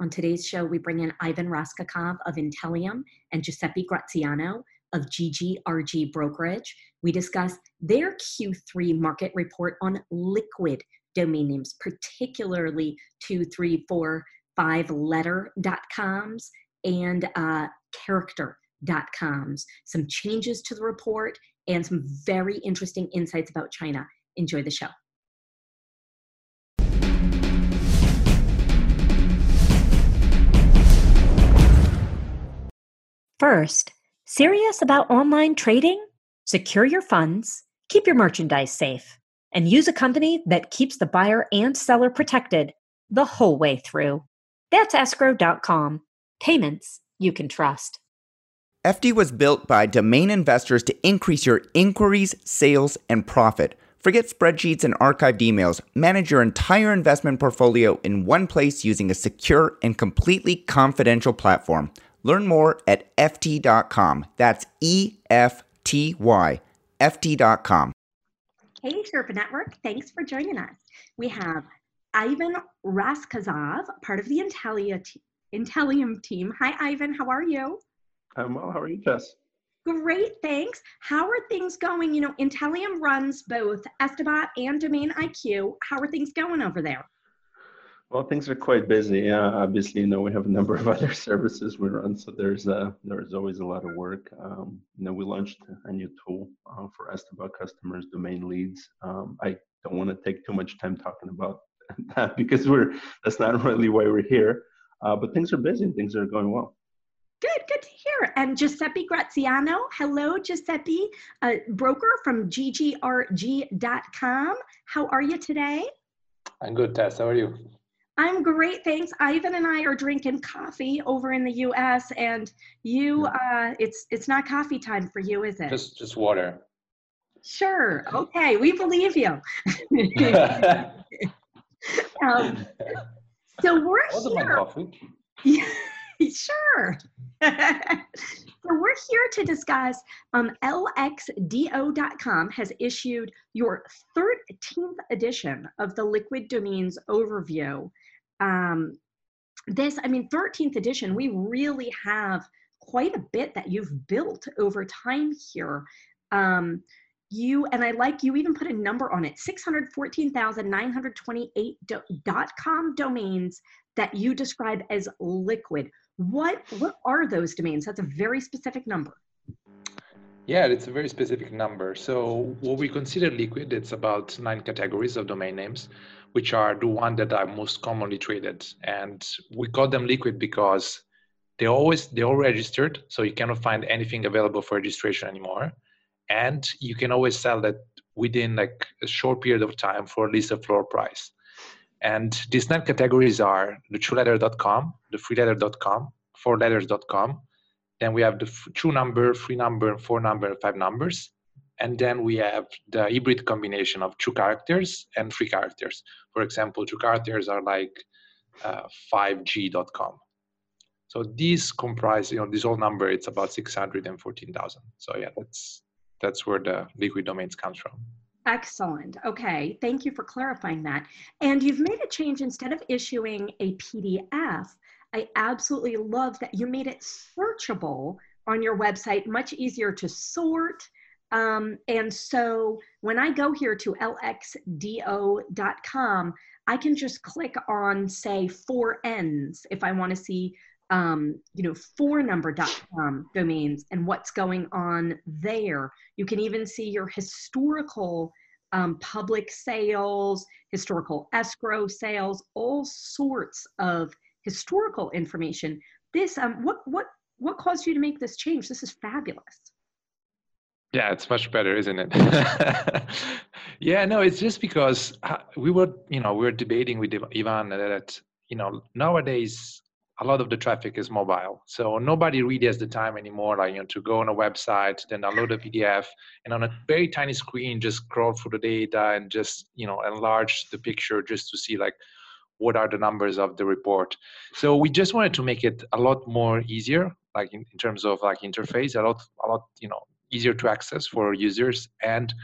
On today's show, we bring in Ivan Raskakov of Intellium and Giuseppe Graziano of GGRG Brokerage. We discuss their Q3 market report on liquid domain names, particularly two, three, four, five letter.coms and uh, character.coms. Some changes to the report and some very interesting insights about China. Enjoy the show. First, serious about online trading? Secure your funds, keep your merchandise safe, and use a company that keeps the buyer and seller protected the whole way through. That's escrow.com. Payments you can trust. Efty was built by domain investors to increase your inquiries, sales, and profit. Forget spreadsheets and archived emails. Manage your entire investment portfolio in one place using a secure and completely confidential platform. Learn more at Efty.com. That's E F T Y, Efty.com. Hey, Sherpa Network. Thanks for joining us. We have Ivan Raskazov, part of the Intellia t- Intellium team. Hi, Ivan. How are you? I'm well. How are you, Jess? Great, thanks. How are things going? You know, Intellium runs both Estibot and Domain IQ. How are things going over there? Well, things are quite busy. Yeah, obviously, you know, we have a number of other services we run, so there's uh, there's always a lot of work. Um, you know, we launched a new tool uh, for Estibot customers, domain leads. Um, I don't want to take too much time talking about that because we're that's not really why we're here. Uh, but things are busy and things are going well. Good, good to hear. And Giuseppe Graziano, hello, Giuseppe, a broker from ggrg.com. How are you today? I'm good, Tess. How are you? I'm great, thanks. Ivan and I are drinking coffee over in the U.S. and you, uh, it's it's not coffee time for you, is it? Just just water. Sure. Okay, we believe you. um, so we're here. coffee. Yeah, sure. so we're here to discuss um, lxdo.com has issued your 13th edition of the liquid domains overview um, this, I mean, 13th edition, we really have quite a bit that you've built over time here. Um, you and I like you even put a number on it 614,928.com domains that you describe as liquid. What what are those domains? That's a very specific number. Yeah, it's a very specific number. So what we consider liquid, it's about nine categories of domain names which are the one that are most commonly traded. And we call them liquid because they always they're all registered, so you cannot find anything available for registration anymore. And you can always sell that within like a short period of time for at least a floor price. And these nine categories are the trueletter.com, the freeletter.com, fourletters.com. Then we have the true number, free number, four number, five numbers. And then we have the hybrid combination of two characters and three characters. For example, two characters are like uh, 5g.com. So these comprise, you know, this whole number, it's about 614,000. So yeah, that's that's where the liquid domains comes from. Excellent. Okay. Thank you for clarifying that. And you've made a change instead of issuing a PDF. I absolutely love that you made it searchable on your website, much easier to sort um, and so when I go here to lxdo.com, I can just click on, say, four N's if I want to see, um, you know, four number.com domains and what's going on there. You can even see your historical um, public sales, historical escrow sales, all sorts of historical information. This, um, what, what, what caused you to make this change? This is fabulous. Yeah, it's much better, isn't it? yeah, no, it's just because uh, we were, you know, we were debating with Ivan that, you know, nowadays a lot of the traffic is mobile. So nobody really has the time anymore, like, you know, to go on a website, then download a PDF and on a very tiny screen, just scroll through the data and just, you know, enlarge the picture just to see like what are the numbers of the report. So we just wanted to make it a lot more easier, like in, in terms of like interface, a lot, a lot, you know, easier to access for users and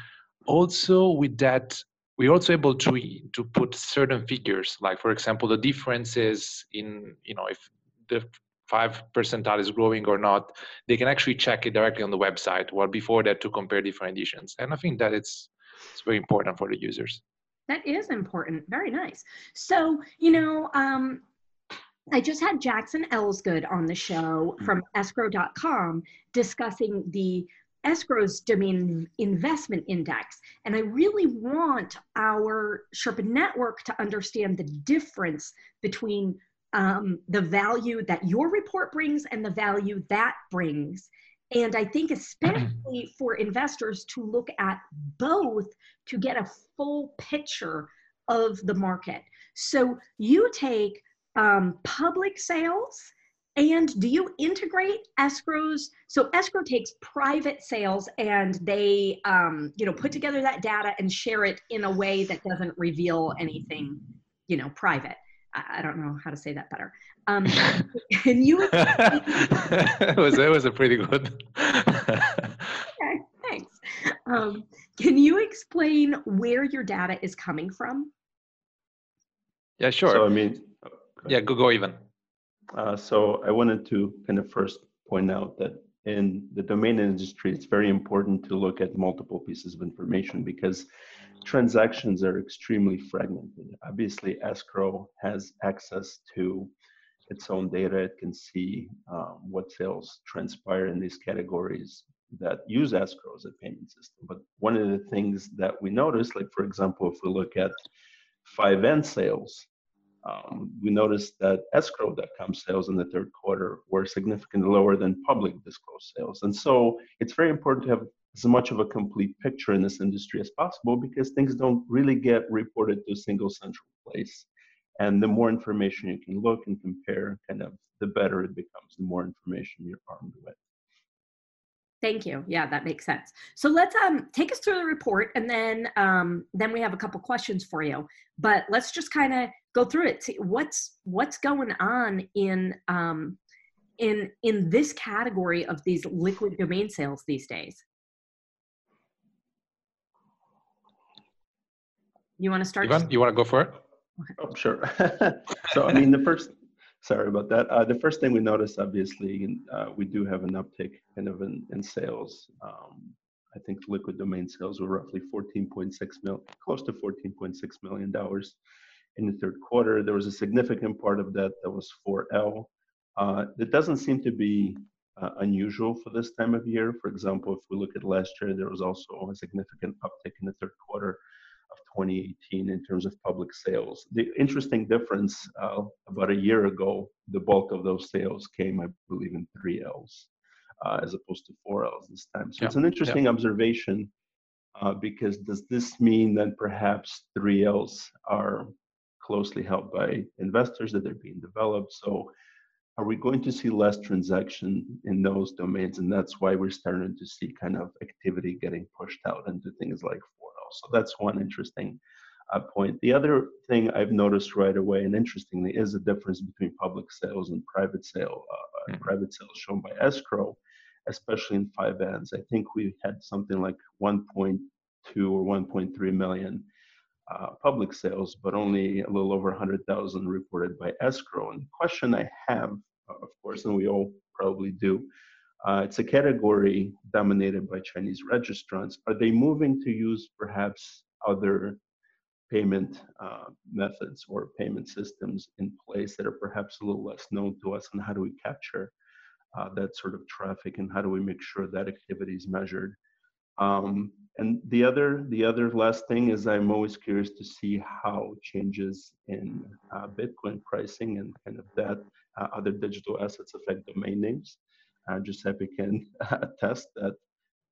also with that we're also able to to put certain figures, like for example, the differences in you know if the five percentile is growing or not, they can actually check it directly on the website. While before that, to compare different editions, and I think that it's it's very important for the users. That is important. Very nice. So you know, um, I just had Jackson Elsegood on the show from escrow.com discussing the escrow's domain investment index. And I really want our Sherpa network to understand the difference between um, the value that your report brings and the value that brings. And I think, especially for investors to look at both to get a full picture of the market. So you take um, public sales and do you integrate escrows? So escrow takes private sales and they, um, you know, put together that data and share it in a way that doesn't reveal anything, you know, private. I, I don't know how to say that better. Um, can you? it was it was a pretty good. okay, thanks. Um, can you explain where your data is coming from? Yeah, sure. So I mean, yeah, go go Ivan. Uh, so I wanted to kind of first point out that in the domain industry, it's very important to look at multiple pieces of information because transactions are extremely fragmented. Obviously, escrow has access to its own data. It can see um, what sales transpire in these categories that use escrow as a payment system. But one of the things that we notice, like for example, if we look at 5N sales, um, we noticed that escrow.com sales in the third quarter were significantly lower than public disclosed sales. And so it's very important to have as much of a complete picture in this industry as possible because things don't really get reported to a single central place. And the more information you can look and compare, kind of the better it becomes, the more information you're armed with. Thank you. Yeah, that makes sense. So let's um take us through the report, and then um then we have a couple questions for you. But let's just kind of go through it. See what's what's going on in um in in this category of these liquid domain sales these days. You want to start? Ivan, you want to go for it? Oh, sure. so I mean, the first sorry about that. Uh, the first thing we noticed, obviously, uh, we do have an uptick kind of in, in sales. Um, I think liquid domain sales were roughly 14.6 million, close to 14.6 million dollars in the third quarter. There was a significant part of that that was 4L. Uh, it doesn't seem to be uh, unusual for this time of year. For example, if we look at last year, there was also a significant uptick in the third quarter 2018 in terms of public sales. The interesting difference uh, about a year ago, the bulk of those sales came, I believe, in three Ls uh, as opposed to four Ls this time. So yeah. it's an interesting yeah. observation uh, because does this mean that perhaps three Ls are closely held by investors that they're being developed? So are we going to see less transaction in those domains? And that's why we're starting to see kind of activity getting pushed out into things like so that's one interesting uh, point. The other thing I've noticed right away, and interestingly, is the difference between public sales and private sale. Uh, mm-hmm. Private sales shown by escrow, especially in 5Ns. I think we had something like 1.2 or 1.3 million uh, public sales, but only a little over 100,000 reported by escrow. And the question I have, of course, and we all probably do, uh, it's a category dominated by Chinese registrants. Are they moving to use perhaps other payment uh, methods or payment systems in place that are perhaps a little less known to us? And how do we capture uh, that sort of traffic? And how do we make sure that activity is measured? Um, and the other, the other last thing is I'm always curious to see how changes in uh, Bitcoin pricing and kind of that uh, other digital assets affect domain names uh, Giuseppe can attest that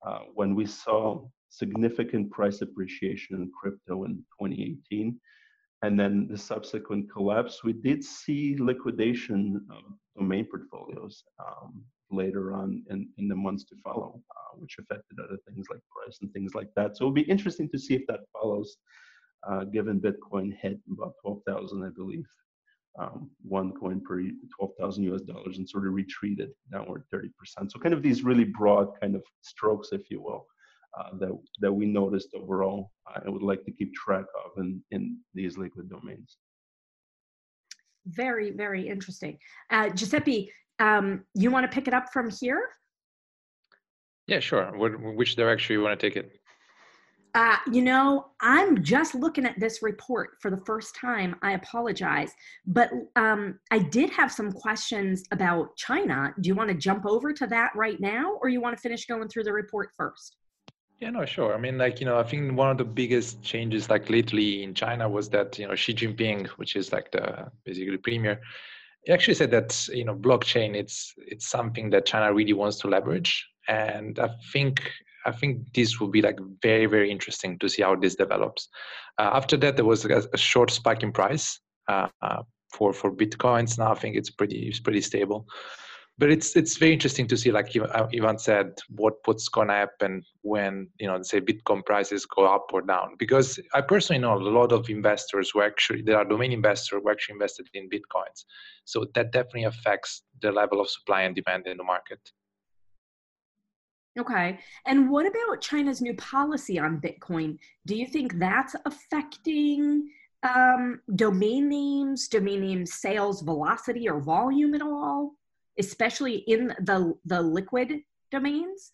uh, when we saw significant price appreciation in crypto in 2018, and then the subsequent collapse, we did see liquidation of domain portfolios um, later on in, in the months to follow, uh, which affected other things like price and things like that. So it'll be interesting to see if that follows, uh, given Bitcoin hit about 12,000, I believe, um, one coin per 12,000 US dollars and sort of retreated downward 30%. So kind of these really broad kind of strokes, if you will, uh, that that we noticed overall uh, and would like to keep track of in in these liquid domains. Very very interesting, uh, Giuseppe. Um, you want to pick it up from here? Yeah, sure. What, which direction you want to take it? Uh, you know, I'm just looking at this report for the first time. I apologize. But um, I did have some questions about China. Do you want to jump over to that right now, or you want to finish going through the report first? Yeah, no, sure. I mean, like, you know, I think one of the biggest changes, like lately in China, was that, you know, Xi Jinping, which is like the basically premier, he actually said that, you know, blockchain, it's it's something that China really wants to leverage. And I think I think this will be like very very interesting to see how this develops. Uh, after that, there was a, a short spike in price uh, uh, for for bitcoins. Now I think it's pretty it's pretty stable. But it's it's very interesting to see, like uh, Ivan said, what what's to happen when you know say Bitcoin prices go up or down. Because I personally know a lot of investors who actually there are domain investors who actually invested in bitcoins, so that definitely affects the level of supply and demand in the market. Okay. And what about China's new policy on Bitcoin? Do you think that's affecting um, domain names, domain name sales velocity or volume at all, especially in the the liquid domains?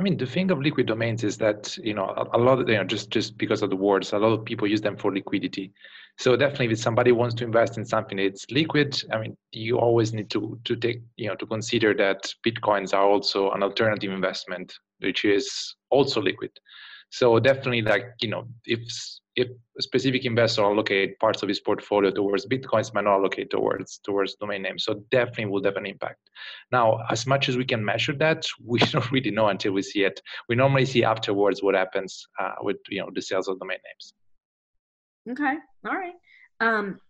I mean, the thing of liquid domains is that you know a, a lot of you know just just because of the words, a lot of people use them for liquidity. So definitely, if somebody wants to invest in something that's liquid, I mean, you always need to to take you know to consider that bitcoins are also an alternative investment, which is also liquid. So definitely, like you know, if if a specific investor allocate parts of his portfolio towards bitcoins, might not allocate towards towards domain names. So definitely will have an impact. Now, as much as we can measure that, we don't really know until we see it. We normally see afterwards what happens uh, with you know the sales of domain names. Okay. All right. Um,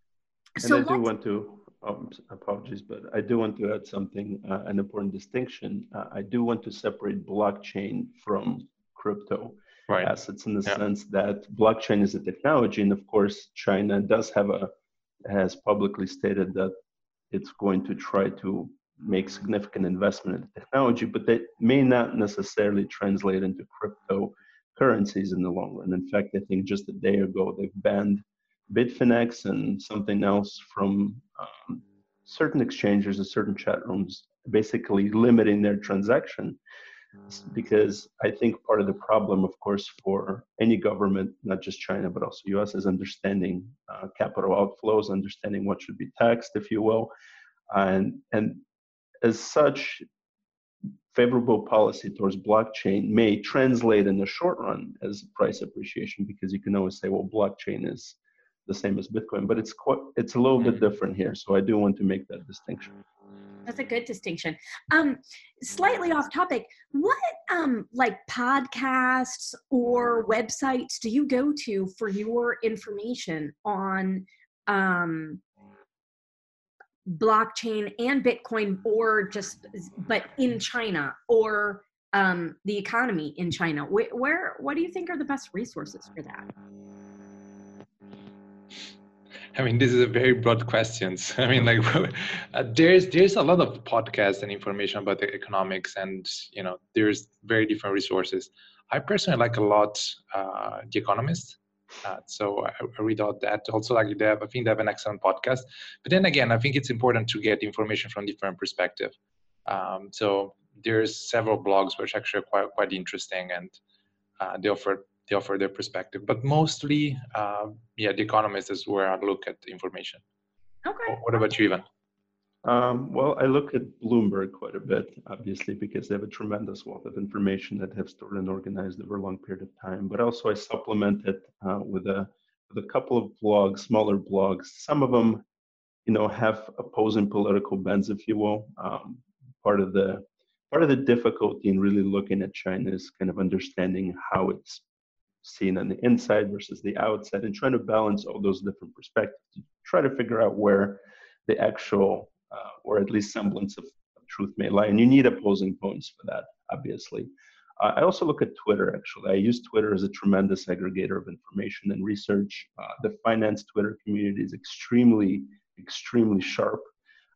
so and I do want to, um, apologies, but I do want to add something, uh, an important distinction. Uh, I do want to separate blockchain from crypto right. assets in the yeah. sense that blockchain is a technology. And of course, China does have a, has publicly stated that it's going to try to make significant investment in the technology, but that may not necessarily translate into crypto currencies in the long run. In fact, I think just a day ago they've banned Bitfinex and something else from um, certain exchanges and certain chat rooms, basically limiting their transaction. Because I think part of the problem, of course, for any government, not just China, but also US, is understanding uh, capital outflows, understanding what should be taxed, if you will. And, and as such, favorable policy towards blockchain may translate in the short run as price appreciation because you can always say, well, blockchain is the same as Bitcoin, but it's quite it's a little bit mm-hmm. different here. So I do want to make that distinction. That's a good distinction. Um, slightly off topic, what um, like podcasts or websites do you go to for your information on um, blockchain and Bitcoin, or just but in China or um, the economy in China? Where, where, what do you think are the best resources for that? I mean, this is a very broad question. I mean, like, uh, there's there's a lot of podcasts and information about the economics, and you know, there's very different resources. I personally like a lot uh, The Economist. Uh, so I, I, read out that. Also, like they have, I think they have an excellent podcast. But then again, I think it's important to get information from different perspective. Um, so there's several blogs which actually are quite quite interesting, and uh, they offer they offer their perspective. But mostly, uh, yeah, The Economist is where I look at information. Okay. What about you, Ivan? Um, well, I look at Bloomberg quite a bit, obviously, because they have a tremendous wealth of information that they've stored and organized over a long period of time. But also, I supplement it uh, with a with a couple of blogs, smaller blogs. Some of them, you know, have opposing political bends, if you will. Um, part of the part of the difficulty in really looking at China is kind of understanding how it's seen on the inside versus the outside and trying to balance all those different perspectives to try to figure out where the actual uh, or at least semblance of, of, truth may lie. And you need opposing points for that obviously. Uh, i also look at twitter actually. I use twitter as a tremendous aggregator of information and research. Uh, the finance twitter community is extremely extremely sharp.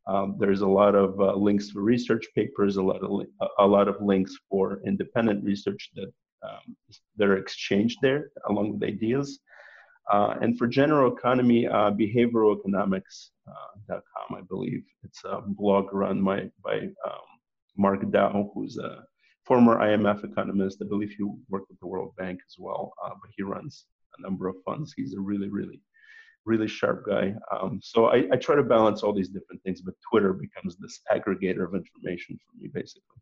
Um, there's a lot of uh, links for research papers a lot of li- a lot of links for independent research that um, that are exchanged there along with ideas. Uh, and for general economy, uh, behavioraleconomics.com, uh, I believe. It's a blog run by, by um, Mark Dow, who's a former IMF economist. I believe he worked at the World Bank as well, uh, but he runs a number of funds. He's a really, really, really sharp guy. Um, so I, I try to balance all these different things, but Twitter becomes this aggregator of information for me, basically.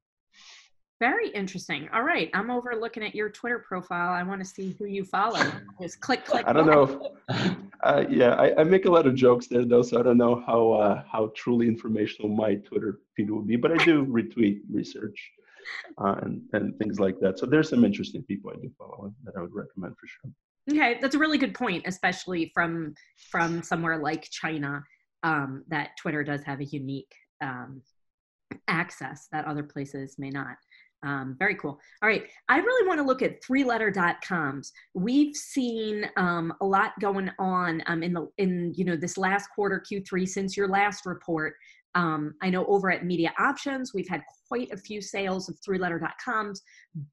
Very interesting. All right, I'm over looking at your Twitter profile. I want to see who you follow. Just click, click. I don't know. uh, yeah, I, I, make a lot of jokes there though, so I don't know how uh, how truly informational my Twitter feed will be. But I do retweet research uh, and and things like that. So there's some interesting people I do follow that I would recommend for sure. Okay, that's a really good point, especially from from somewhere like China, um, that Twitter does have a unique um, access that other places may not. Um, very cool. All right. I really want to look at three letter.coms. We've seen um, a lot going on um, in the, in, you know, this last quarter Q3 since your last report. Um, I know over at Media Options, we've had quite a few sales of three letter.coms,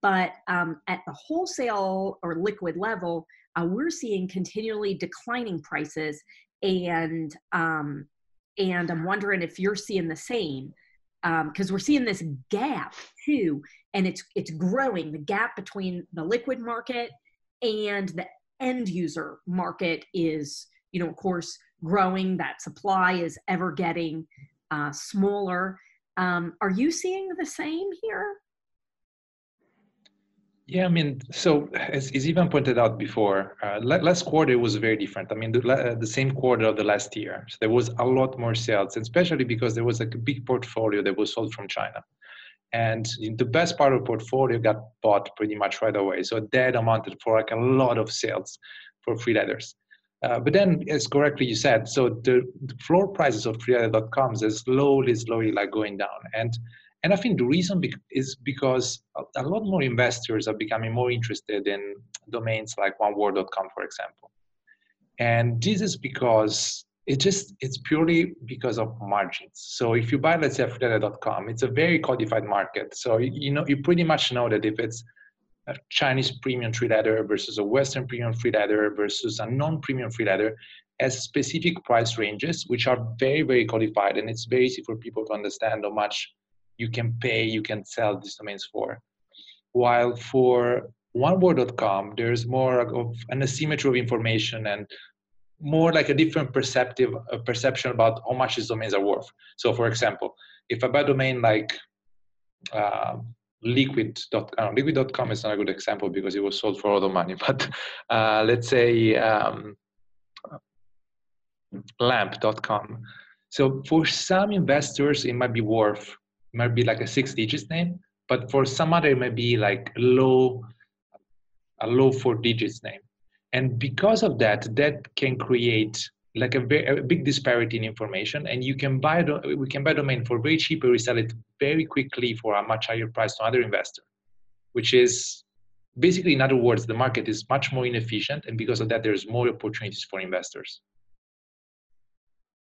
but um, at the wholesale or liquid level, uh, we're seeing continually declining prices. And, um, and I'm wondering if you're seeing the same because um, we're seeing this gap too, and it's it's growing. The gap between the liquid market and the end user market is, you know, of course, growing. That supply is ever getting uh, smaller. Um, are you seeing the same here? Yeah, I mean, so as, as Ivan pointed out before, uh, last quarter was very different. I mean, the, uh, the same quarter of the last year, so there was a lot more sales, especially because there was like a big portfolio that was sold from China. And the best part of portfolio got bought pretty much right away. So that amounted for like a lot of sales for free letters. Uh, but then, as correctly you said, so the, the floor prices of freeletter.coms is slowly, slowly like going down. And and I think the reason is because a lot more investors are becoming more interested in domains like oneword.com, for example. And this is because it just it's purely because of margins. So if you buy, let's say, freeletter.com, it's a very codified market. So you know you pretty much know that if it's a Chinese premium free versus a Western premium free versus a non-premium free letter has specific price ranges, which are very, very codified, and it's very easy for people to understand how much you can pay, you can sell these domains for. While for oneword.com, there's more of an asymmetry of information and more like a different perceptive a perception about how much these domains are worth. So, for example, if I buy a domain like uh, liquid.com, liquid.com is not a good example because it was sold for a lot of money, but uh, let's say um, lamp.com. So, for some investors, it might be worth might be like a six digits name, but for some other it might be like low, a low four digits name. And because of that, that can create like a, very, a big disparity in information. And you can buy, we can buy domain for very cheap and resell it very quickly for a much higher price to other investor, which is basically, in other words, the market is much more inefficient. And because of that, there's more opportunities for investors.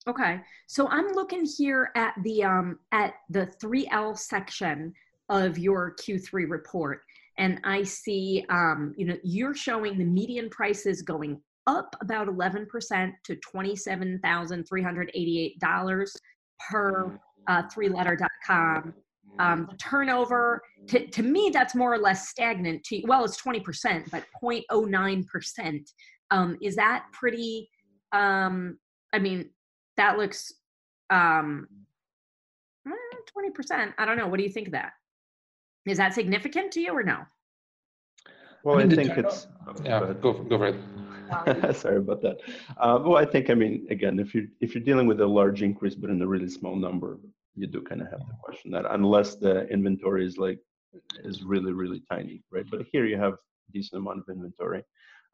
Okay, so I'm looking here at the um, at the 3L section of your Q3 report, and I see um, you know you're showing the median prices going up about 11% to $27,388 per uh, three-letter.com. Um, the turnover, to, to me, that's more or less stagnant. To, well, it's 20%, but 0.09%. Um, is that pretty, um, I mean, that looks um 20%. Eh, I don't know. What do you think of that? Is that significant to you or no? Well, I, mean, I think it's. Yeah, go, go for it. Sorry about that. Uh, well, I think I mean again, if you if you're dealing with a large increase but in a really small number, you do kind of have to question that unless the inventory is like is really really tiny, right? But here you have a decent amount of inventory,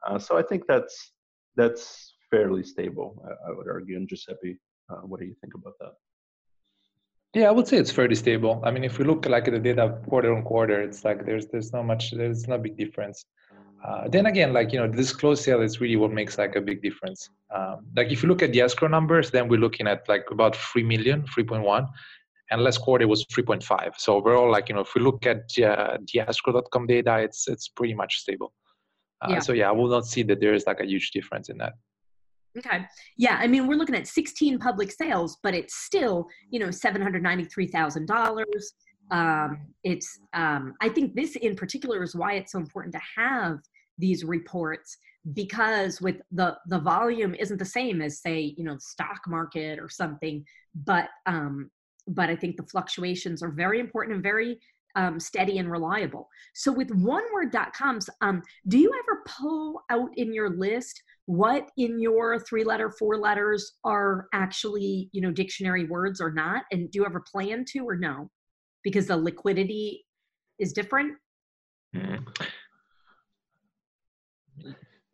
uh, so I think that's that's fairly stable, I, I would argue. And Giuseppe, uh, what do you think about that? Yeah, I would say it's fairly stable. I mean, if we look like at the data quarter on quarter, it's like there's there's not much there's not a big difference. Uh, then again, like you know, this close sale is really what makes like a big difference. Um, like if you look at the escrow numbers, then we're looking at like about three million, 3.1, and last quarter was 3.5. So overall, like you know, if we look at uh, the escrow.com data, it's it's pretty much stable. Uh, yeah. So yeah, I will not see that there is like a huge difference in that. Okay. Yeah, I mean, we're looking at 16 public sales, but it's still, you know, $793,000. Um, it's, um, I think this in particular is why it's so important to have these reports because with the the volume isn't the same as say you know stock market or something but um but i think the fluctuations are very important and very um, steady and reliable. So with oneword.coms um, do you ever pull out in your list what in your three letter four letters are actually you know dictionary words or not? And do you ever plan to or no? Because the liquidity is different? Mm-hmm.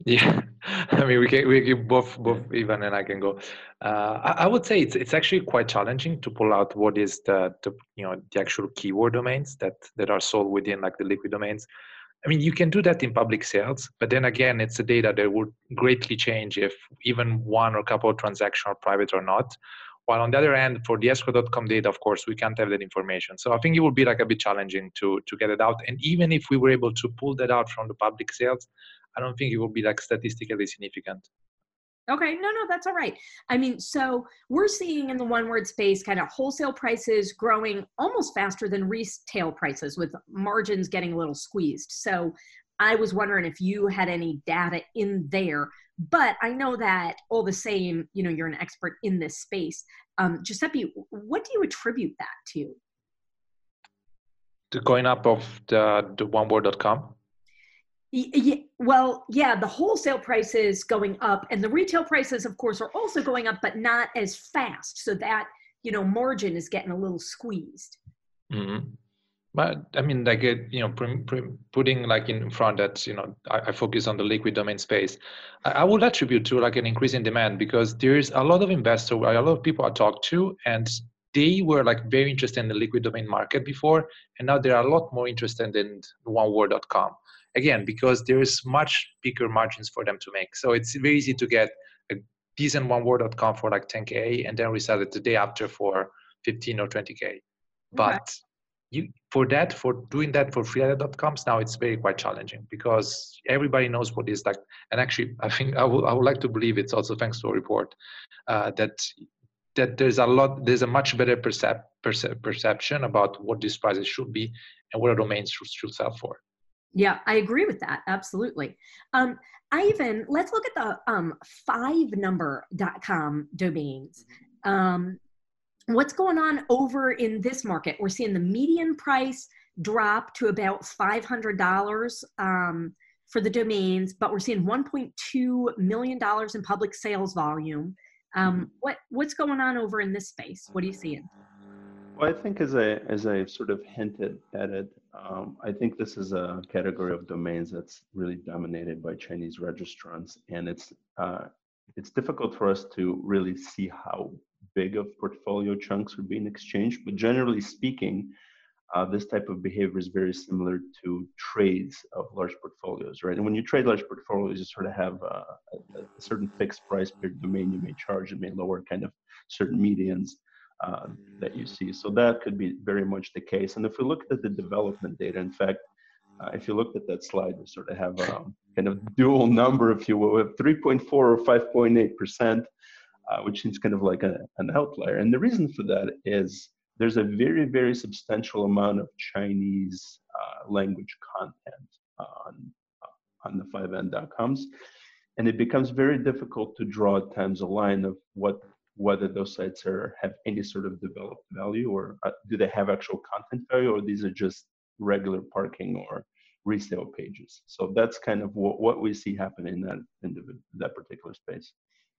Yeah i mean we can we can both both Ivan and i can go uh, I, I, would say it's it's actually quite challenging to pull out what is the, the you know the actual keyword domains that that are sold within like the liquid domains I mean, you can do that in public sales, but then again, it's a data that would greatly change if even one or couple of transactions are private or not. While on the other end, for the escrow.com data, of course, we can't have that information. So I think it would be like a bit challenging to to get it out. And even if we were able to pull that out from the public sales, I don't think it will be like statistically significant. Okay, no, no, that's all right. I mean, so we're seeing in the one word space kind of wholesale prices growing almost faster than retail prices with margins getting a little squeezed. So I was wondering if you had any data in there, but I know that all the same, you know, you're an expert in this space. Um, Giuseppe, what do you attribute that to? The going up of the, the oneword.com? Well, yeah, the wholesale prices going up, and the retail prices, of course, are also going up, but not as fast. So that you know margin is getting a little squeezed. Mm-hmm. But I mean, like you know, putting like in front that you know, I, I, focus on the liquid domain space. I, I would attribute to like an increase in demand because there is a lot of investors, a lot of people I talk to, and they were like very interested in the liquid domain market before, and now they are a lot more interested in oneword.com again because there is much bigger margins for them to make. So it's very easy to get a decent oneword.com for like 10k and then resell it the day after for 15 or 20k but you for that for doing that for freelancer.coms now it's very quite challenging because everybody knows what is like and actually i think i would, I would like to believe it's also thanks to a report uh, that that there's a lot there's a much better percep- percep- perception about what these prices should be and what a domain should, should sell for yeah, I agree with that. Absolutely. Um, Ivan, let's look at the um, five number.com domains. Um, what's going on over in this market? We're seeing the median price drop to about $500 um, for the domains, but we're seeing $1.2 million in public sales volume. Um, what, what's going on over in this space? What are you seeing? Well, I think as I as I sort of hinted at it, um, I think this is a category of domains that's really dominated by Chinese registrants, and it's uh, it's difficult for us to really see how big of portfolio chunks are being exchanged. But generally speaking, uh, this type of behavior is very similar to trades of large portfolios, right? And when you trade large portfolios, you sort of have uh, a, a certain fixed price per domain you may charge. You may lower kind of certain medians uh, that you see. So that could be very much the case. And if we look at the development data, in fact, uh, if you looked at that slide, we sort of have a kind of dual number, if you will, we have 3.4 or 5.8 percent, uh, which is kind of like a, an outlier. And the reason for that is there's a very, very substantial amount of Chinese uh, language content on on the 5n.coms, and it becomes very difficult to draw at times a line of what whether those sites are have any sort of developed value or uh, do they have actual content value or these are just regular parking or resale pages. So that's kind of what, what we see happening in that in that particular space.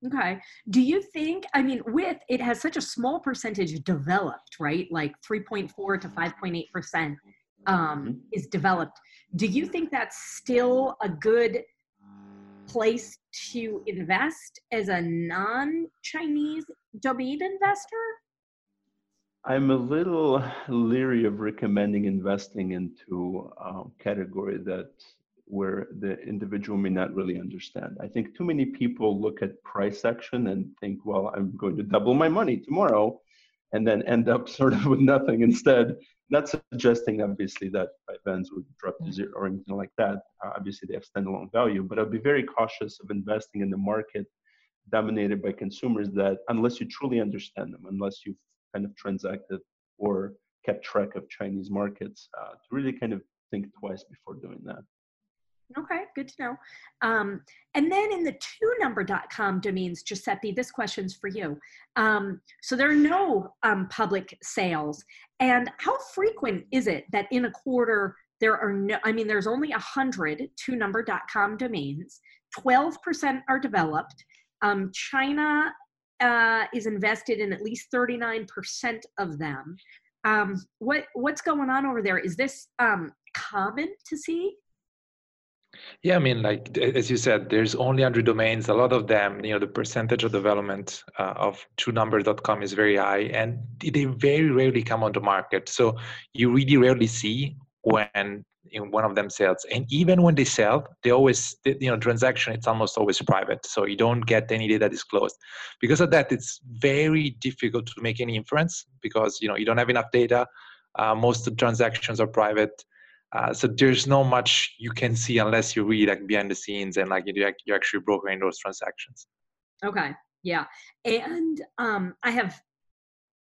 Okay. Do you think i mean with it has such a small percentage developed right? Like 3.4 to 5.8 percent um, mm-hmm. is developed. Do you think that's still a good place to invest as a non Chinese domain investor? I'm a little leery of recommending investing into a category that where the individual may not really understand. I think too many people look at price action and think, well, I'm going to double my money tomorrow. and then end up sort of with nothing instead. Not suggesting, obviously, that events would drop to zero or anything like that. Uh, obviously, they have standalone value, but I'd be very cautious of investing in the market dominated by consumers that, unless you truly understand them, unless you've kind of transacted or kept track of Chinese markets, uh, to really kind of think twice before doing that. Okay, good to know. Um, and then in the two number.com domains, Giuseppe, this question's for you. Um, so there are no um, public sales. And how frequent is it that in a quarter there are no, I mean, there's only 100 two number.com domains, 12% are developed. Um, China uh, is invested in at least 39% of them. Um, what, what's going on over there? Is this um, common to see? Yeah, I mean, like as you said, there's only 100 domains. A lot of them, you know, the percentage of development uh, of two-number.com is very high, and they very rarely come on the market. So you really rarely see when one of them sells, and even when they sell, they always, you know, transaction it's almost always private, so you don't get any data disclosed. Because of that, it's very difficult to make any inference because you know you don't have enough data. Uh, most transactions are private uh, so there's no much you can see unless you read like behind the scenes and like you you're actually brokering those transactions. Okay. Yeah. And um, I have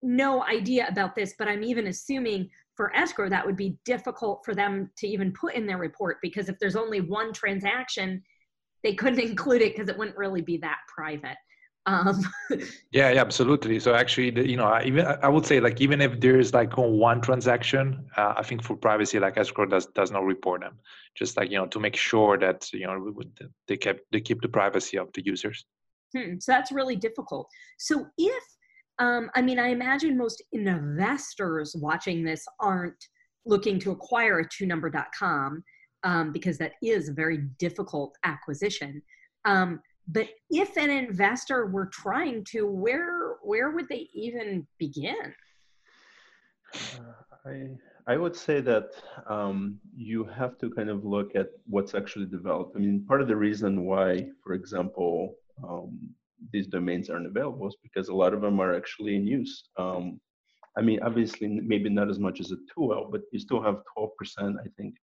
no idea about this, but I'm even assuming for escrow that would be difficult for them to even put in their report because if there's only one transaction, they couldn't include it because it wouldn't really be that private. Um, yeah, yeah, absolutely. So actually, the, you know, even I would say like even if there's like one transaction, uh, I think for privacy, like escrow does does not report them, just like you know to make sure that you know they kept they keep the privacy of the users. Hmm, so that's really difficult. So if um, I mean, I imagine most investors watching this aren't looking to acquire a two-number.com um, because that is a very difficult acquisition. Um, but if an investor were trying to where where would they even begin? Uh, i i would say that um, you have to kind of look at what's actually developed. I mean part of the reason why for example um, these domains aren't available is because a lot of them are actually in use. Um, i mean obviously maybe not as much as a 2l but you still have 12% i think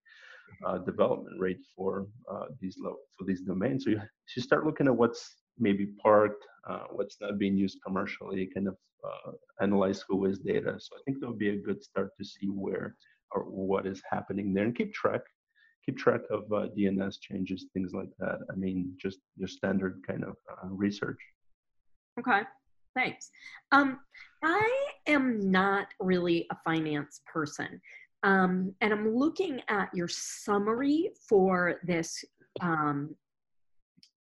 uh, development rate for uh, these for these domains. So you, you start looking at what's maybe parked, uh, what's not being used commercially, kind of uh, analyze Whois data. So I think that would be a good start to see where or what is happening there and keep track keep track of uh, DNS changes, things like that. I mean, just your standard kind of uh, research. Okay, thanks. Um, I am not really a finance person. Um, and I'm looking at your summary for this, um,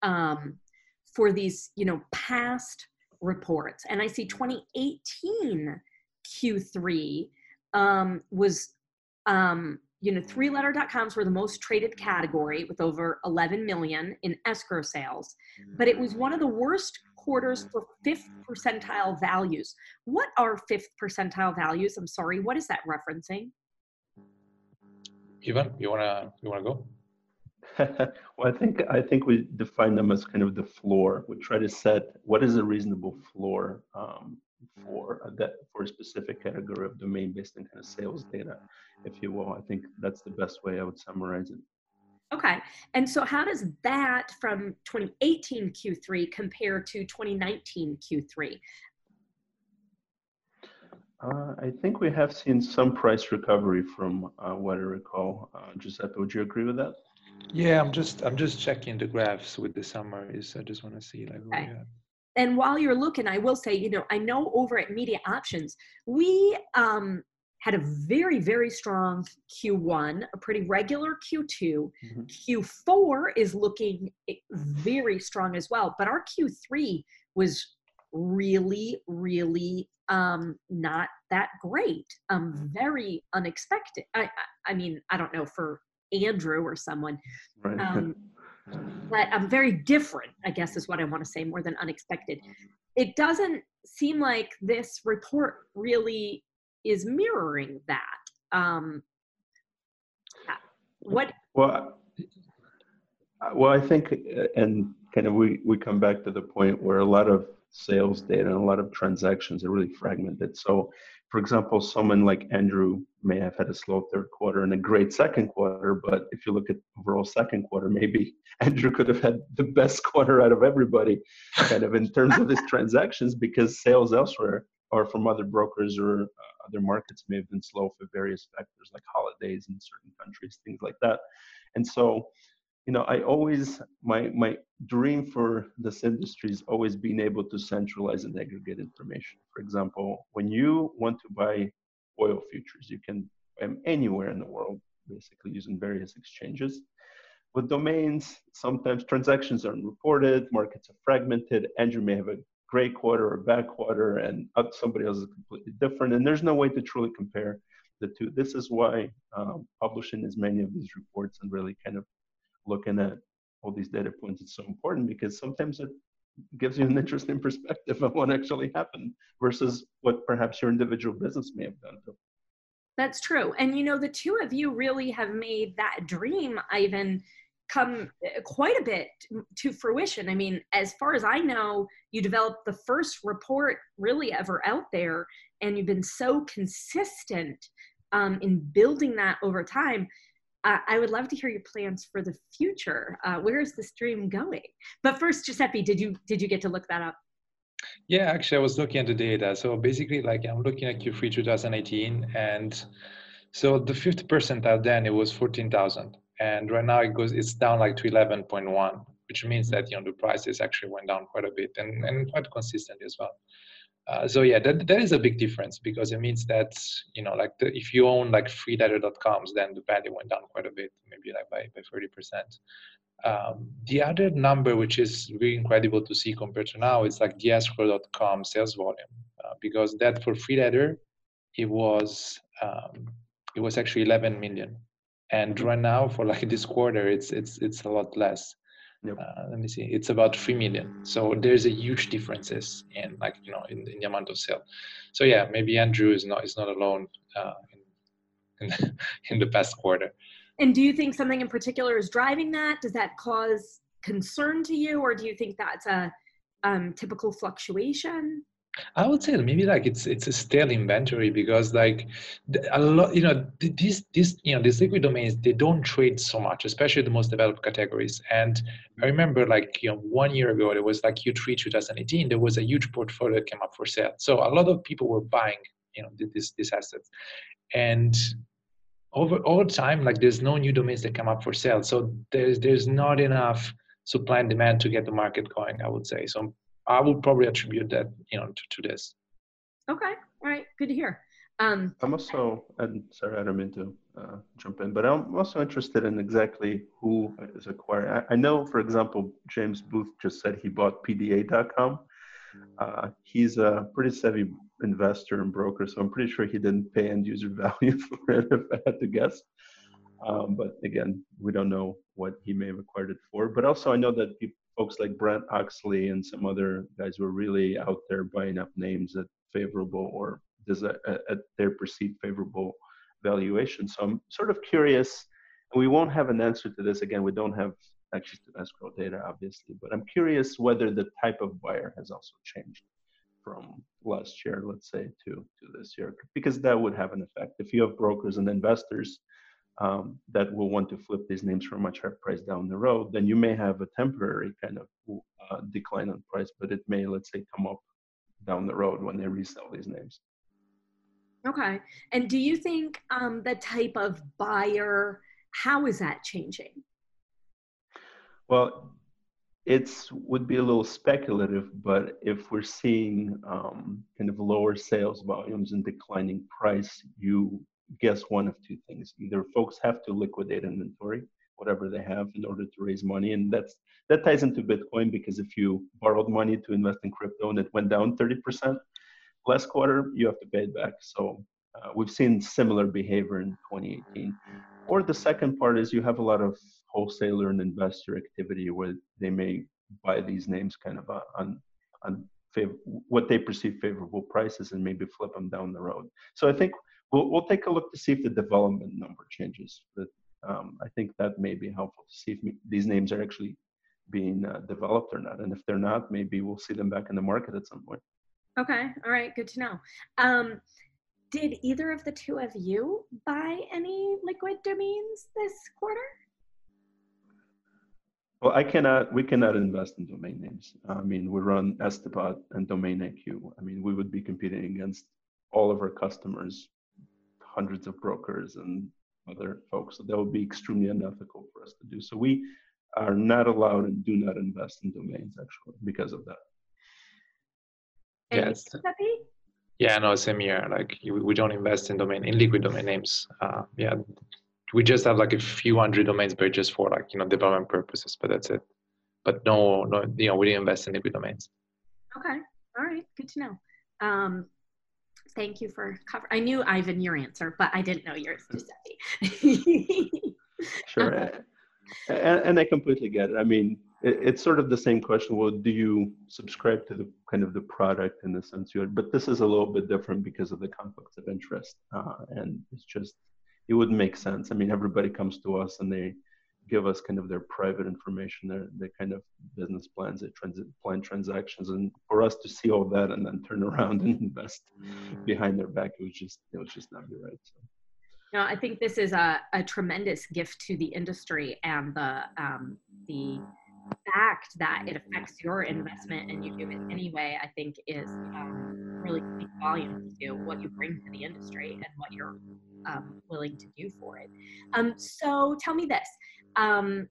um, for these, you know, past reports. And I see 2018 Q3 um, was, um, you know, three letter.coms were the most traded category with over 11 million in escrow sales, but it was one of the worst quarters for fifth percentile values. What are fifth percentile values? I'm sorry, what is that referencing? Ivan, you wanna you wanna go? well, I think I think we define them as kind of the floor. We try to set what is a reasonable floor um, for a de- for a specific category of domain based on kind of sales data, if you will. I think that's the best way I would summarize it. Okay, and so how does that from 2018 Q3 compare to 2019 Q3? Uh, I think we have seen some price recovery from uh, what I recall. Uh, Giuseppe, would you agree with that? Yeah, I'm just I'm just checking the graphs with the summaries. I just want to see like. Okay. And while you're looking, I will say, you know, I know over at Media Options, we um, had a very, very strong Q1, a pretty regular Q2. Mm-hmm. Q4 is looking very strong as well, but our Q3 was really, really um, not that great. Um, mm-hmm. very unexpected. I, I, I mean, I don't know for Andrew or someone, right. um, but I'm very different. I guess is what I want to say more than unexpected. It doesn't seem like this report really is mirroring that. Um, what? Well, well, I think, uh, and kind of we we come back to the point where a lot of sales data and a lot of transactions are really fragmented. So, for example, someone like Andrew may have had a slow third quarter and a great second quarter, but if you look at overall second quarter, maybe Andrew could have had the best quarter out of everybody, kind of in terms of his transactions, because sales elsewhere or from other brokers or uh, other markets may have been slow for various factors like holidays in certain countries, things like that. And so, you know, I always my my dream for this industry is always being able to centralize and aggregate information. For example, when you want to buy oil futures, you can them anywhere in the world, basically using various exchanges. With domains, sometimes transactions aren't reported, markets are fragmented. Andrew may have a great quarter or bad quarter, and somebody else is completely different. And there's no way to truly compare the two. This is why um, publishing as many of these reports and really kind of looking at all these data points is so important because sometimes it gives you an interesting perspective of what actually happened versus what perhaps your individual business may have done. That's true. And you know, the two of you really have made that dream, Ivan, come uh, quite a bit to fruition. I mean, as far as I know, you developed the first report really ever out there, and you've been so consistent um, in building that over time. Uh, I would love to hear your plans for the future. Uh, where is this dream going? But first, Giuseppe, did you did you get to look that up? Yeah, actually, I was looking at the data. So basically, like I'm looking at Q3 2018, and so the fifth percentile then it was 14,000 and right now it goes it's down like to 11.1 which means that you know the prices actually went down quite a bit and, and quite consistently as well uh, so yeah that, that is a big difference because it means that you know like the, if you own like freedata.coms then the value went down quite a bit maybe like by, by 30 percent. Um, the other number which is really incredible to see compared to now is like the escrow.com sales volume uh, because that for freedata it was um, it was actually 11 million. And right now for like this quarter it's it's it's a lot less yep. uh, let me see. It's about 3 million. So there's a huge differences in like you know in, in the amount of sale. So yeah maybe andrew is not is not alone uh, in, in, in the past quarter. And do you think something in particular is driving that? Does that cause concern to you or do you think that's a um, typical fluctuation I would say maybe like it's it's a stale inventory because like a lot you know these these you know these liquid domains they don't trade so much especially the most developed categories. And I remember like you know one year ago it was like Q3 2018 there was a huge portfolio that came up for sale. So a lot of people were buying you know these these assets. And over over time like there's no new domains that come up for sale. So there's there's not enough supply and demand to get the market going I would say. So I would probably attribute that, you know, to, to this. Okay. All right. Good to hear. Um, I'm also, and sorry, I don't mean to uh, jump in, but I'm also interested in exactly who is acquiring. I, I, know, for example, James Booth just said he bought PDA.com. Uh, he's a pretty savvy investor and broker, so I'm pretty sure he didn't pay end user value for it, if I had to guess. Um, but again, we don't know what he may have acquired it for. But also, I know that people, folks like Brent Oxley and some other guys were really out there buying up names at favorable or at their perceived favorable valuation. So I'm sort of curious, and we won't have an answer to this. Again, we don't have access to escrow data, obviously, but I'm curious whether the type of buyer has also changed from last year, let's say, to, to this year, because that would have an effect. If you have brokers and investors um, that will want to flip these names for a much higher price down the road, then you may have a temporary kind of uh, decline on price, but it may, let's say, come up down the road when they resell these names. Okay. And do you think um, the type of buyer, how is that changing? Well, it's would be a little speculative, but if we're seeing um, kind of lower sales volumes and declining price, you guess one of two things. Either folks have to liquidate inventory, whatever they have, in order to raise money, and that's that ties into Bitcoin because if you borrowed money to invest in crypto and it went down 30% last quarter, you have to pay it back. So uh, we've seen similar behavior in 2018. Or the second part is you have a lot of wholesaler and investor activity where they may buy these names kind of on on fav- what they perceive favorable prices and maybe flip them down the road. So I think we'll, we'll take a look to see if the development number changes. But um, I think that may be helpful to see if these names are actually being uh, developed or not. And if they're not, maybe we'll see them back in the market at some point. Okay. All right. Good to know. Um, did either of the two of you buy any liquid domains this quarter? Well, I cannot. We cannot invest in domain names. I mean, we run Estibot and Domain IQ. I mean, we would be competing against all of our customers, hundreds of brokers and other folks. So that would be extremely unethical for us to do. So we are not allowed and do not invest in domains actually because of that. Yes. Yeah, no, same here. Like we don't invest in domain in liquid domain names. Uh, yeah, we just have like a few hundred domains but just for like you know development purposes, but that's it. But no, no, you know, we didn't invest in liquid domains. Okay, all right, good to know. Um, thank you for cover. I knew Ivan your answer, but I didn't know yours, Giuseppe. sure, and, and, I completely get it. I mean, it, it's sort of the same question. Well, do you subscribe to the kind of the product in the sense you? But this is a little bit different because of the conflicts of interest, uh, and it's just it wouldn't make sense. I mean, everybody comes to us and they give us kind of their private information, their, their kind of business plans, their transit plan transactions, and for us to see all that and then turn around and invest behind their back, it was just it was just not be right. So. No, I think this is a, a tremendous gift to the industry and the um, the fact that it affects your investment and you do it anyway, I think is um, really speaks volumes to what you bring to the industry and what you're um, willing to do for it. Um, so tell me this. Um,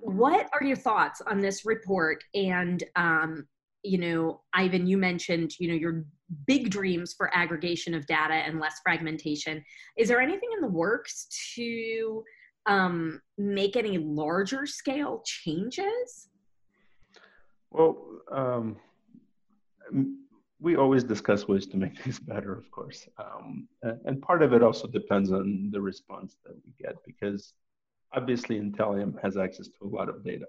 what are your thoughts on this report? And, um, you know, Ivan, you mentioned, you know, your big dreams for aggregation of data and less fragmentation. Is there anything in the works to um, make any larger scale changes? Well, um, we always discuss ways to make things better, of course. Um, and part of it also depends on the response that we get because obviously Intellium has access to a lot of data.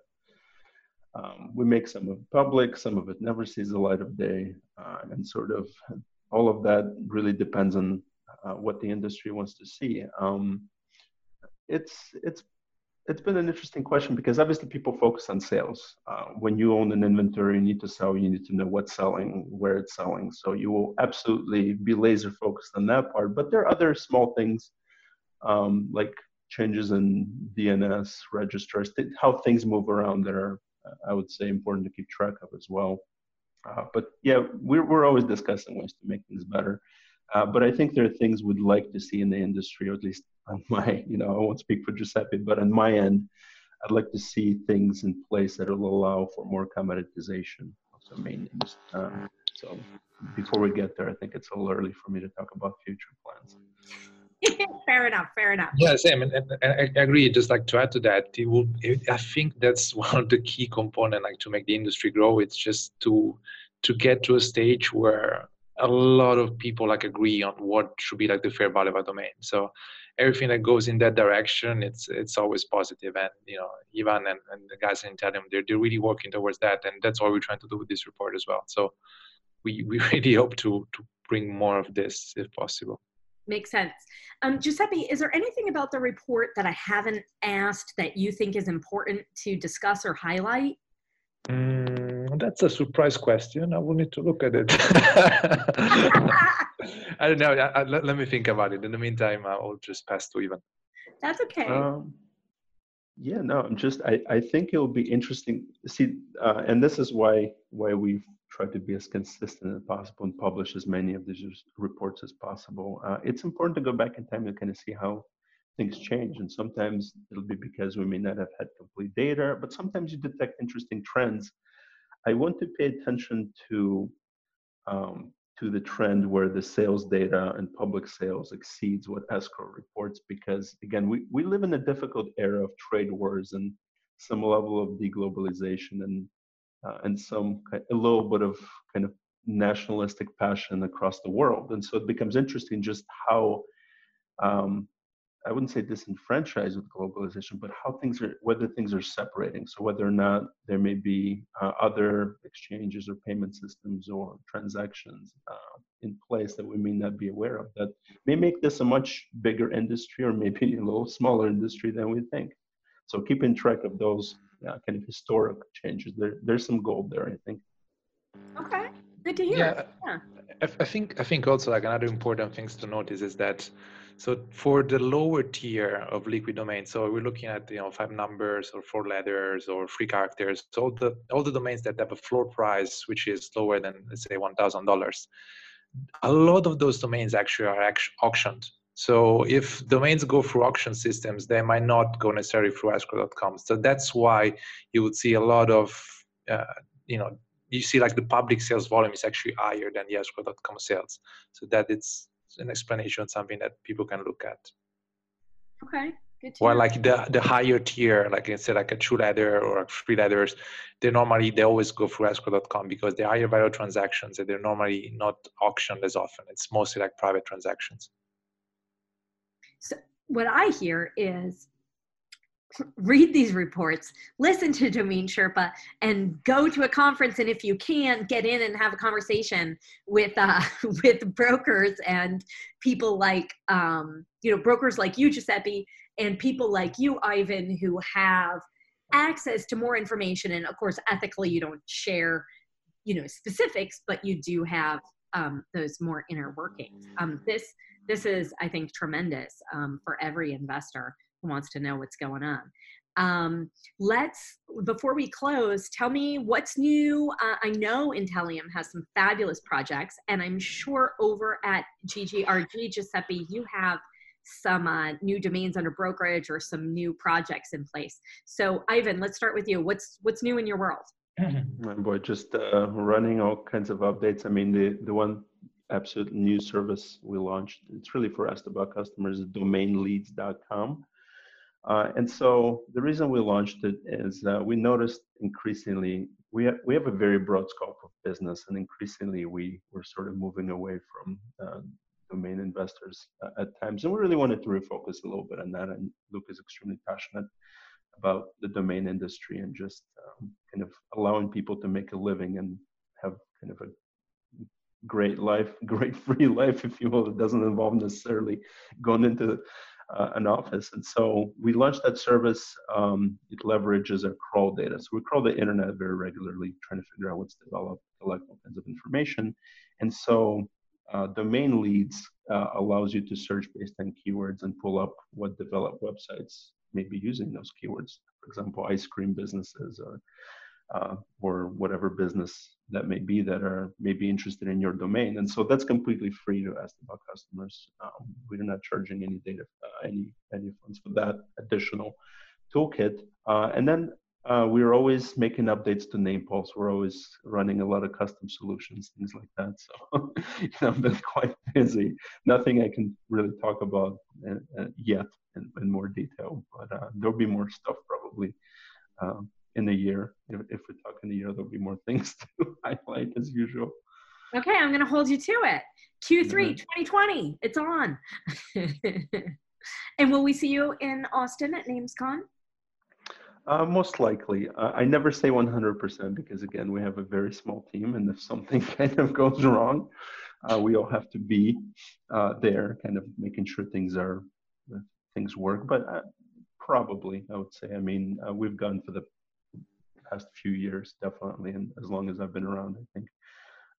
Um, we make some of it public, some of it never sees the light of day, uh, and sort of all of that really depends on uh, what the industry wants to see. Um, it's it's it's been an interesting question because obviously people focus on sales. Uh, when you own an inventory, you need to sell. You need to know what's selling, where it's selling. So you will absolutely be laser focused on that part. But there are other small things um, like changes in DNS registers, th- how things move around that are, I would say, important to keep track of as well. Uh, but yeah, we're we're always discussing ways to make things better. Uh, but I think there are things we'd like to see in the industry, or at least on my, you know, I won't speak for Giuseppe, but on my end, I'd like to see things in place that will allow for more commoditization of the domain names. Um, so before we get there, I think it's a little early for me to talk about future plans. fair enough. Fair enough. Yeah, same, and, I agree. Just like to add to that, it will. I think that's one of the key component, like to make the industry grow. It's just to to get to a stage where a lot of people like agree on what should be like the fair value of a domain. So everything that goes in that direction, it's it's always positive. And you know, Ivan and, and the guys in Intellium, they're they're really working towards that, and that's what we're trying to do with this report as well. So we we really hope to to bring more of this if possible. Makes sense. Um, Giuseppe, is there anything about the report that I haven't asked that you think is important to discuss or highlight? Mm, that's a surprise question. I will need to look at it. I don't know. I, I, let, let, me think about it. In the meantime, I'll just pass to Ivan. That's okay. Um, yeah, no, I'm just. I, I think it'll be interesting. See, uh, and this is why why we've tried to be as consistent as possible and publish as many of these reports as possible. Uh, it's important to go back in time and kind of see how things change. And sometimes it'll be because we may not have had complete data, but sometimes you detect interesting trends. I want to pay attention to um, to the trend where the sales data and public sales exceeds what escrow reports because again we, we live in a difficult era of trade wars and some level of deglobalization and uh, and some a little bit of kind of nationalistic passion across the world and so it becomes interesting just how um, I wouldn't say disenfranchised with globalization, but how things are, whether things are separating. So whether or not there may be uh, other exchanges or payment systems or transactions uh, in place that we may not be aware of that may make this a much bigger industry or maybe a little smaller industry than we think. So keeping track of those yeah, kind of historic changes, there, there's some gold there, I think. Okay, good to hear. Yeah, yeah. I, I think I think also like another important things to notice is that so for the lower tier of liquid domains, so we're looking at you know five numbers or four letters or three characters. So all the all the domains that have a floor price which is lower than let's say one thousand dollars. A lot of those domains actually are auctioned. So if domains go through auction systems, they might not go necessarily through escrow.com. So that's why you would see a lot of uh, you know you see like the public sales volume is actually higher than the escrow.com sales. So that it's an explanation, something that people can look at. Okay. Good like the the higher tier, like said, like a true ladder or free ladders, they normally they always go through escrow.com because they're higher value transactions and they're normally not auctioned as often. It's mostly like private transactions. So what I hear is read these reports, listen to Domain Sherpa, and go to a conference. And if you can, get in and have a conversation with uh, with brokers and people like um, you know brokers like you, Giuseppe, and people like you, Ivan, who have access to more information. And of course, ethically, you don't share you know specifics, but you do have um, those more inner workings. Um, this this is, I think, tremendous um, for every investor who wants to know what's going on. Um, let's, before we close, tell me what's new. Uh, I know Intellium has some fabulous projects, and I'm sure over at GGRG, Giuseppe, you have some uh, new domains under brokerage or some new projects in place. So, Ivan, let's start with you. What's what's new in your world? My boy, just uh, running all kinds of updates. I mean, the the one absolute new service we launched. It's really for us about customers. Domainleads.com. Uh, and so the reason we launched it is uh, we noticed increasingly we have, we have a very broad scope of business, and increasingly we were sort of moving away from uh, domain investors uh, at times, and we really wanted to refocus a little bit on that. And Luke is extremely passionate about the domain industry and just um, kind of allowing people to make a living and have kind of a great life, great free life, if you will. It doesn't involve necessarily going into uh, an office. And so we launched that service. Um, it leverages our crawl data. So we crawl the internet very regularly, trying to figure out what's developed, collect all kinds of information. And so uh, domain leads uh, allows you to search based on keywords and pull up what developed websites may be using those keywords. For example, ice cream businesses or uh, or whatever business that may be that are maybe interested in your domain. And so that's completely free to ask about customers. Um, we're not charging any data, uh, any any funds for that additional toolkit. Uh, and then uh, we're always making updates to NamePulse. We're always running a lot of custom solutions, things like that. So you know, I've been quite busy. Nothing I can really talk about uh, uh, yet in, in, more detail, but uh, there'll be more stuff probably um, in a year. If, if we talk in a year, there'll be more things to highlight as usual. Okay, I'm going to hold you to it. Q3 mm-hmm. 2020, it's on. and will we see you in Austin at NamesCon? Uh, most likely. Uh, I never say 100% because, again, we have a very small team, and if something kind of goes wrong, uh, we all have to be uh, there, kind of making sure things are things work. But uh, probably, I would say. I mean, uh, we've gone for the past few years, definitely, and as long as I've been around, I think.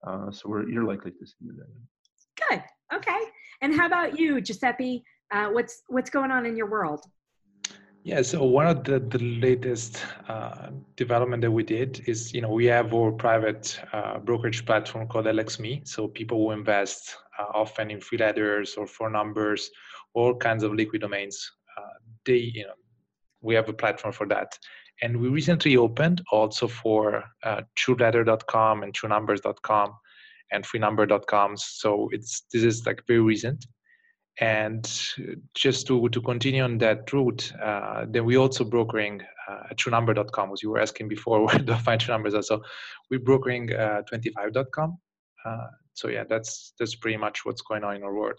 Uh, so we're, you're likely to see me there. Good. Okay. And how about you, Giuseppe? Uh, what's what's going on in your world? Yeah, so one of the, the latest uh, development that we did is, you know, we have our private uh, brokerage platform called LXMe. So people who invest uh, often in free letters or phone numbers, all kinds of liquid domains. Uh, they, you know, we have a platform for that. And we recently opened also for uh, trueladder.com and truenumbers.com and freenumber.com. So it's this is like very recent. And just to, to continue on that route, uh, then we also brokering uh, truenumber.com, as you were asking before, where do I find true numbers? Also, we're brokering uh, 25.com. Uh, so yeah, that's that's pretty much what's going on in our world.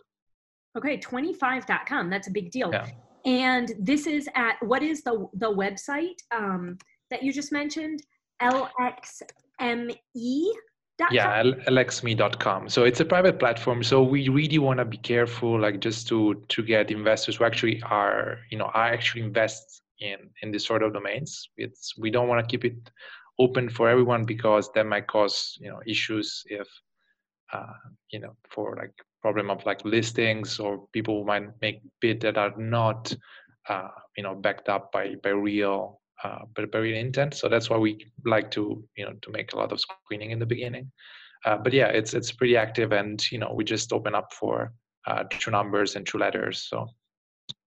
Okay, 25.com. That's a big deal. Yeah. And this is at what is the the website um, that you just mentioned? LXME. Yeah, lxme.com. So it's a private platform. So we really want to be careful, like just to to get investors who actually are, you know, are actually invest in in this sort of domains. It's we don't want to keep it open for everyone because that might cause you know issues if uh, you know for like problem of like listings or people might make bid that are not uh, you know backed up by by real uh, by real intent. So that's why we like to you know to make a lot of screening in the beginning. Uh, but yeah, it's it's pretty active, and you know we just open up for uh, true numbers and true letters. So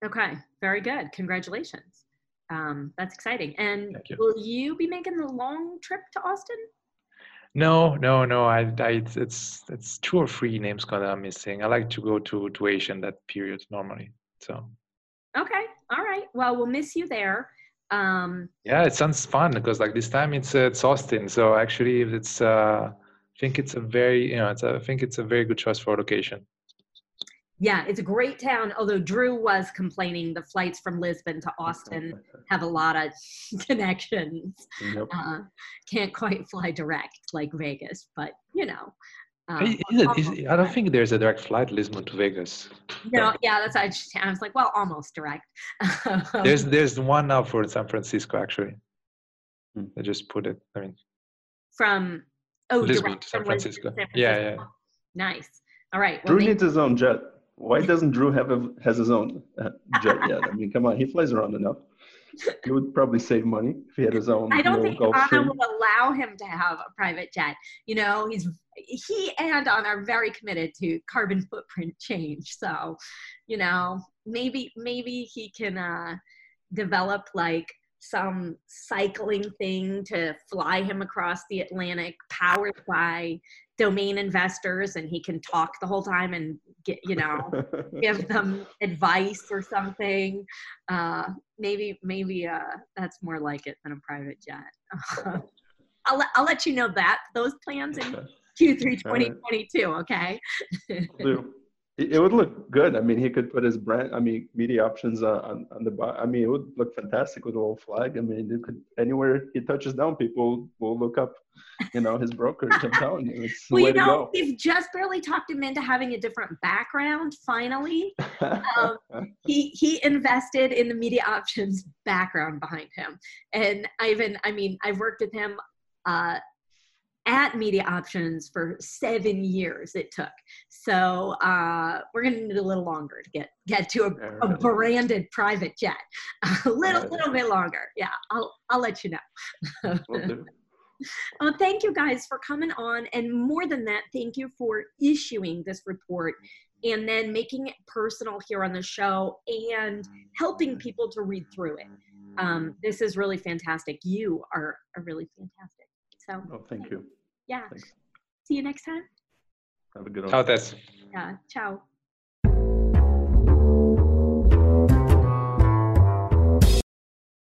okay, very good. Congratulations. Um, that's exciting. And you. will you be making the long trip to Austin? No, no, no. I, I it's it's two or three names that I'm missing. I like to go to to Asia in that period normally. So okay, all right. Well, we'll miss you there. Um, yeah, it sounds fun because like this time it's uh, it's Austin. So actually, it's uh, I think it's a very you know it's a, I think it's a very good choice for location yeah, it's a great town. Although Drew was complaining, the flights from Lisbon to Austin have a lot of connections. Yep. Uh, can't quite fly direct like Vegas, but you know. Um, is it, is it, I don't think there's a direct flight Lisbon to Vegas. No, yeah, that's I, just, I was like, well, almost direct. there's there's one now for San Francisco actually. Hmm. They just put it. I mean, from oh, Lisbon to San Francisco. San Francisco. Yeah, yeah. Nice. All right. Well, Drew needs his own jet. Why doesn't Drew have a, has his own uh, jet yet? I mean, come on, he flies around enough. He would probably save money if he had his own. I don't think Anna would allow him to have a private jet. You know, he's he and Anna are very committed to carbon footprint change. So, you know, maybe maybe he can uh, develop like some cycling thing to fly him across the Atlantic, powered by domain investors and he can talk the whole time and get you know give them advice or something. Uh maybe maybe uh that's more like it than a private jet. I'll, let, I'll let you know that those plans in q3 2022 okay it would look good. I mean, he could put his brand. I mean, media options on on the. I mean, it would look fantastic with a little flag. I mean, it could anywhere he touches down, people will look up, you know, his brokerage. I'm telling you, it's well, you know, we've just barely talked him into having a different background. Finally, um, he he invested in the media options background behind him, and Ivan. I mean, I've worked with him. Uh, at Media Options for seven years it took. So uh, we're going to need a little longer to get get to a, a branded private jet. A little little bit longer. Yeah, I'll I'll let you know. Uh, thank you guys for coming on, and more than that, thank you for issuing this report and then making it personal here on the show and helping people to read through it. Um, this is really fantastic. You are, are really fantastic. So, oh, thank you. Yeah. Thanks. See you next time. Have a good one. Ciao, Tess. Yeah. Ciao.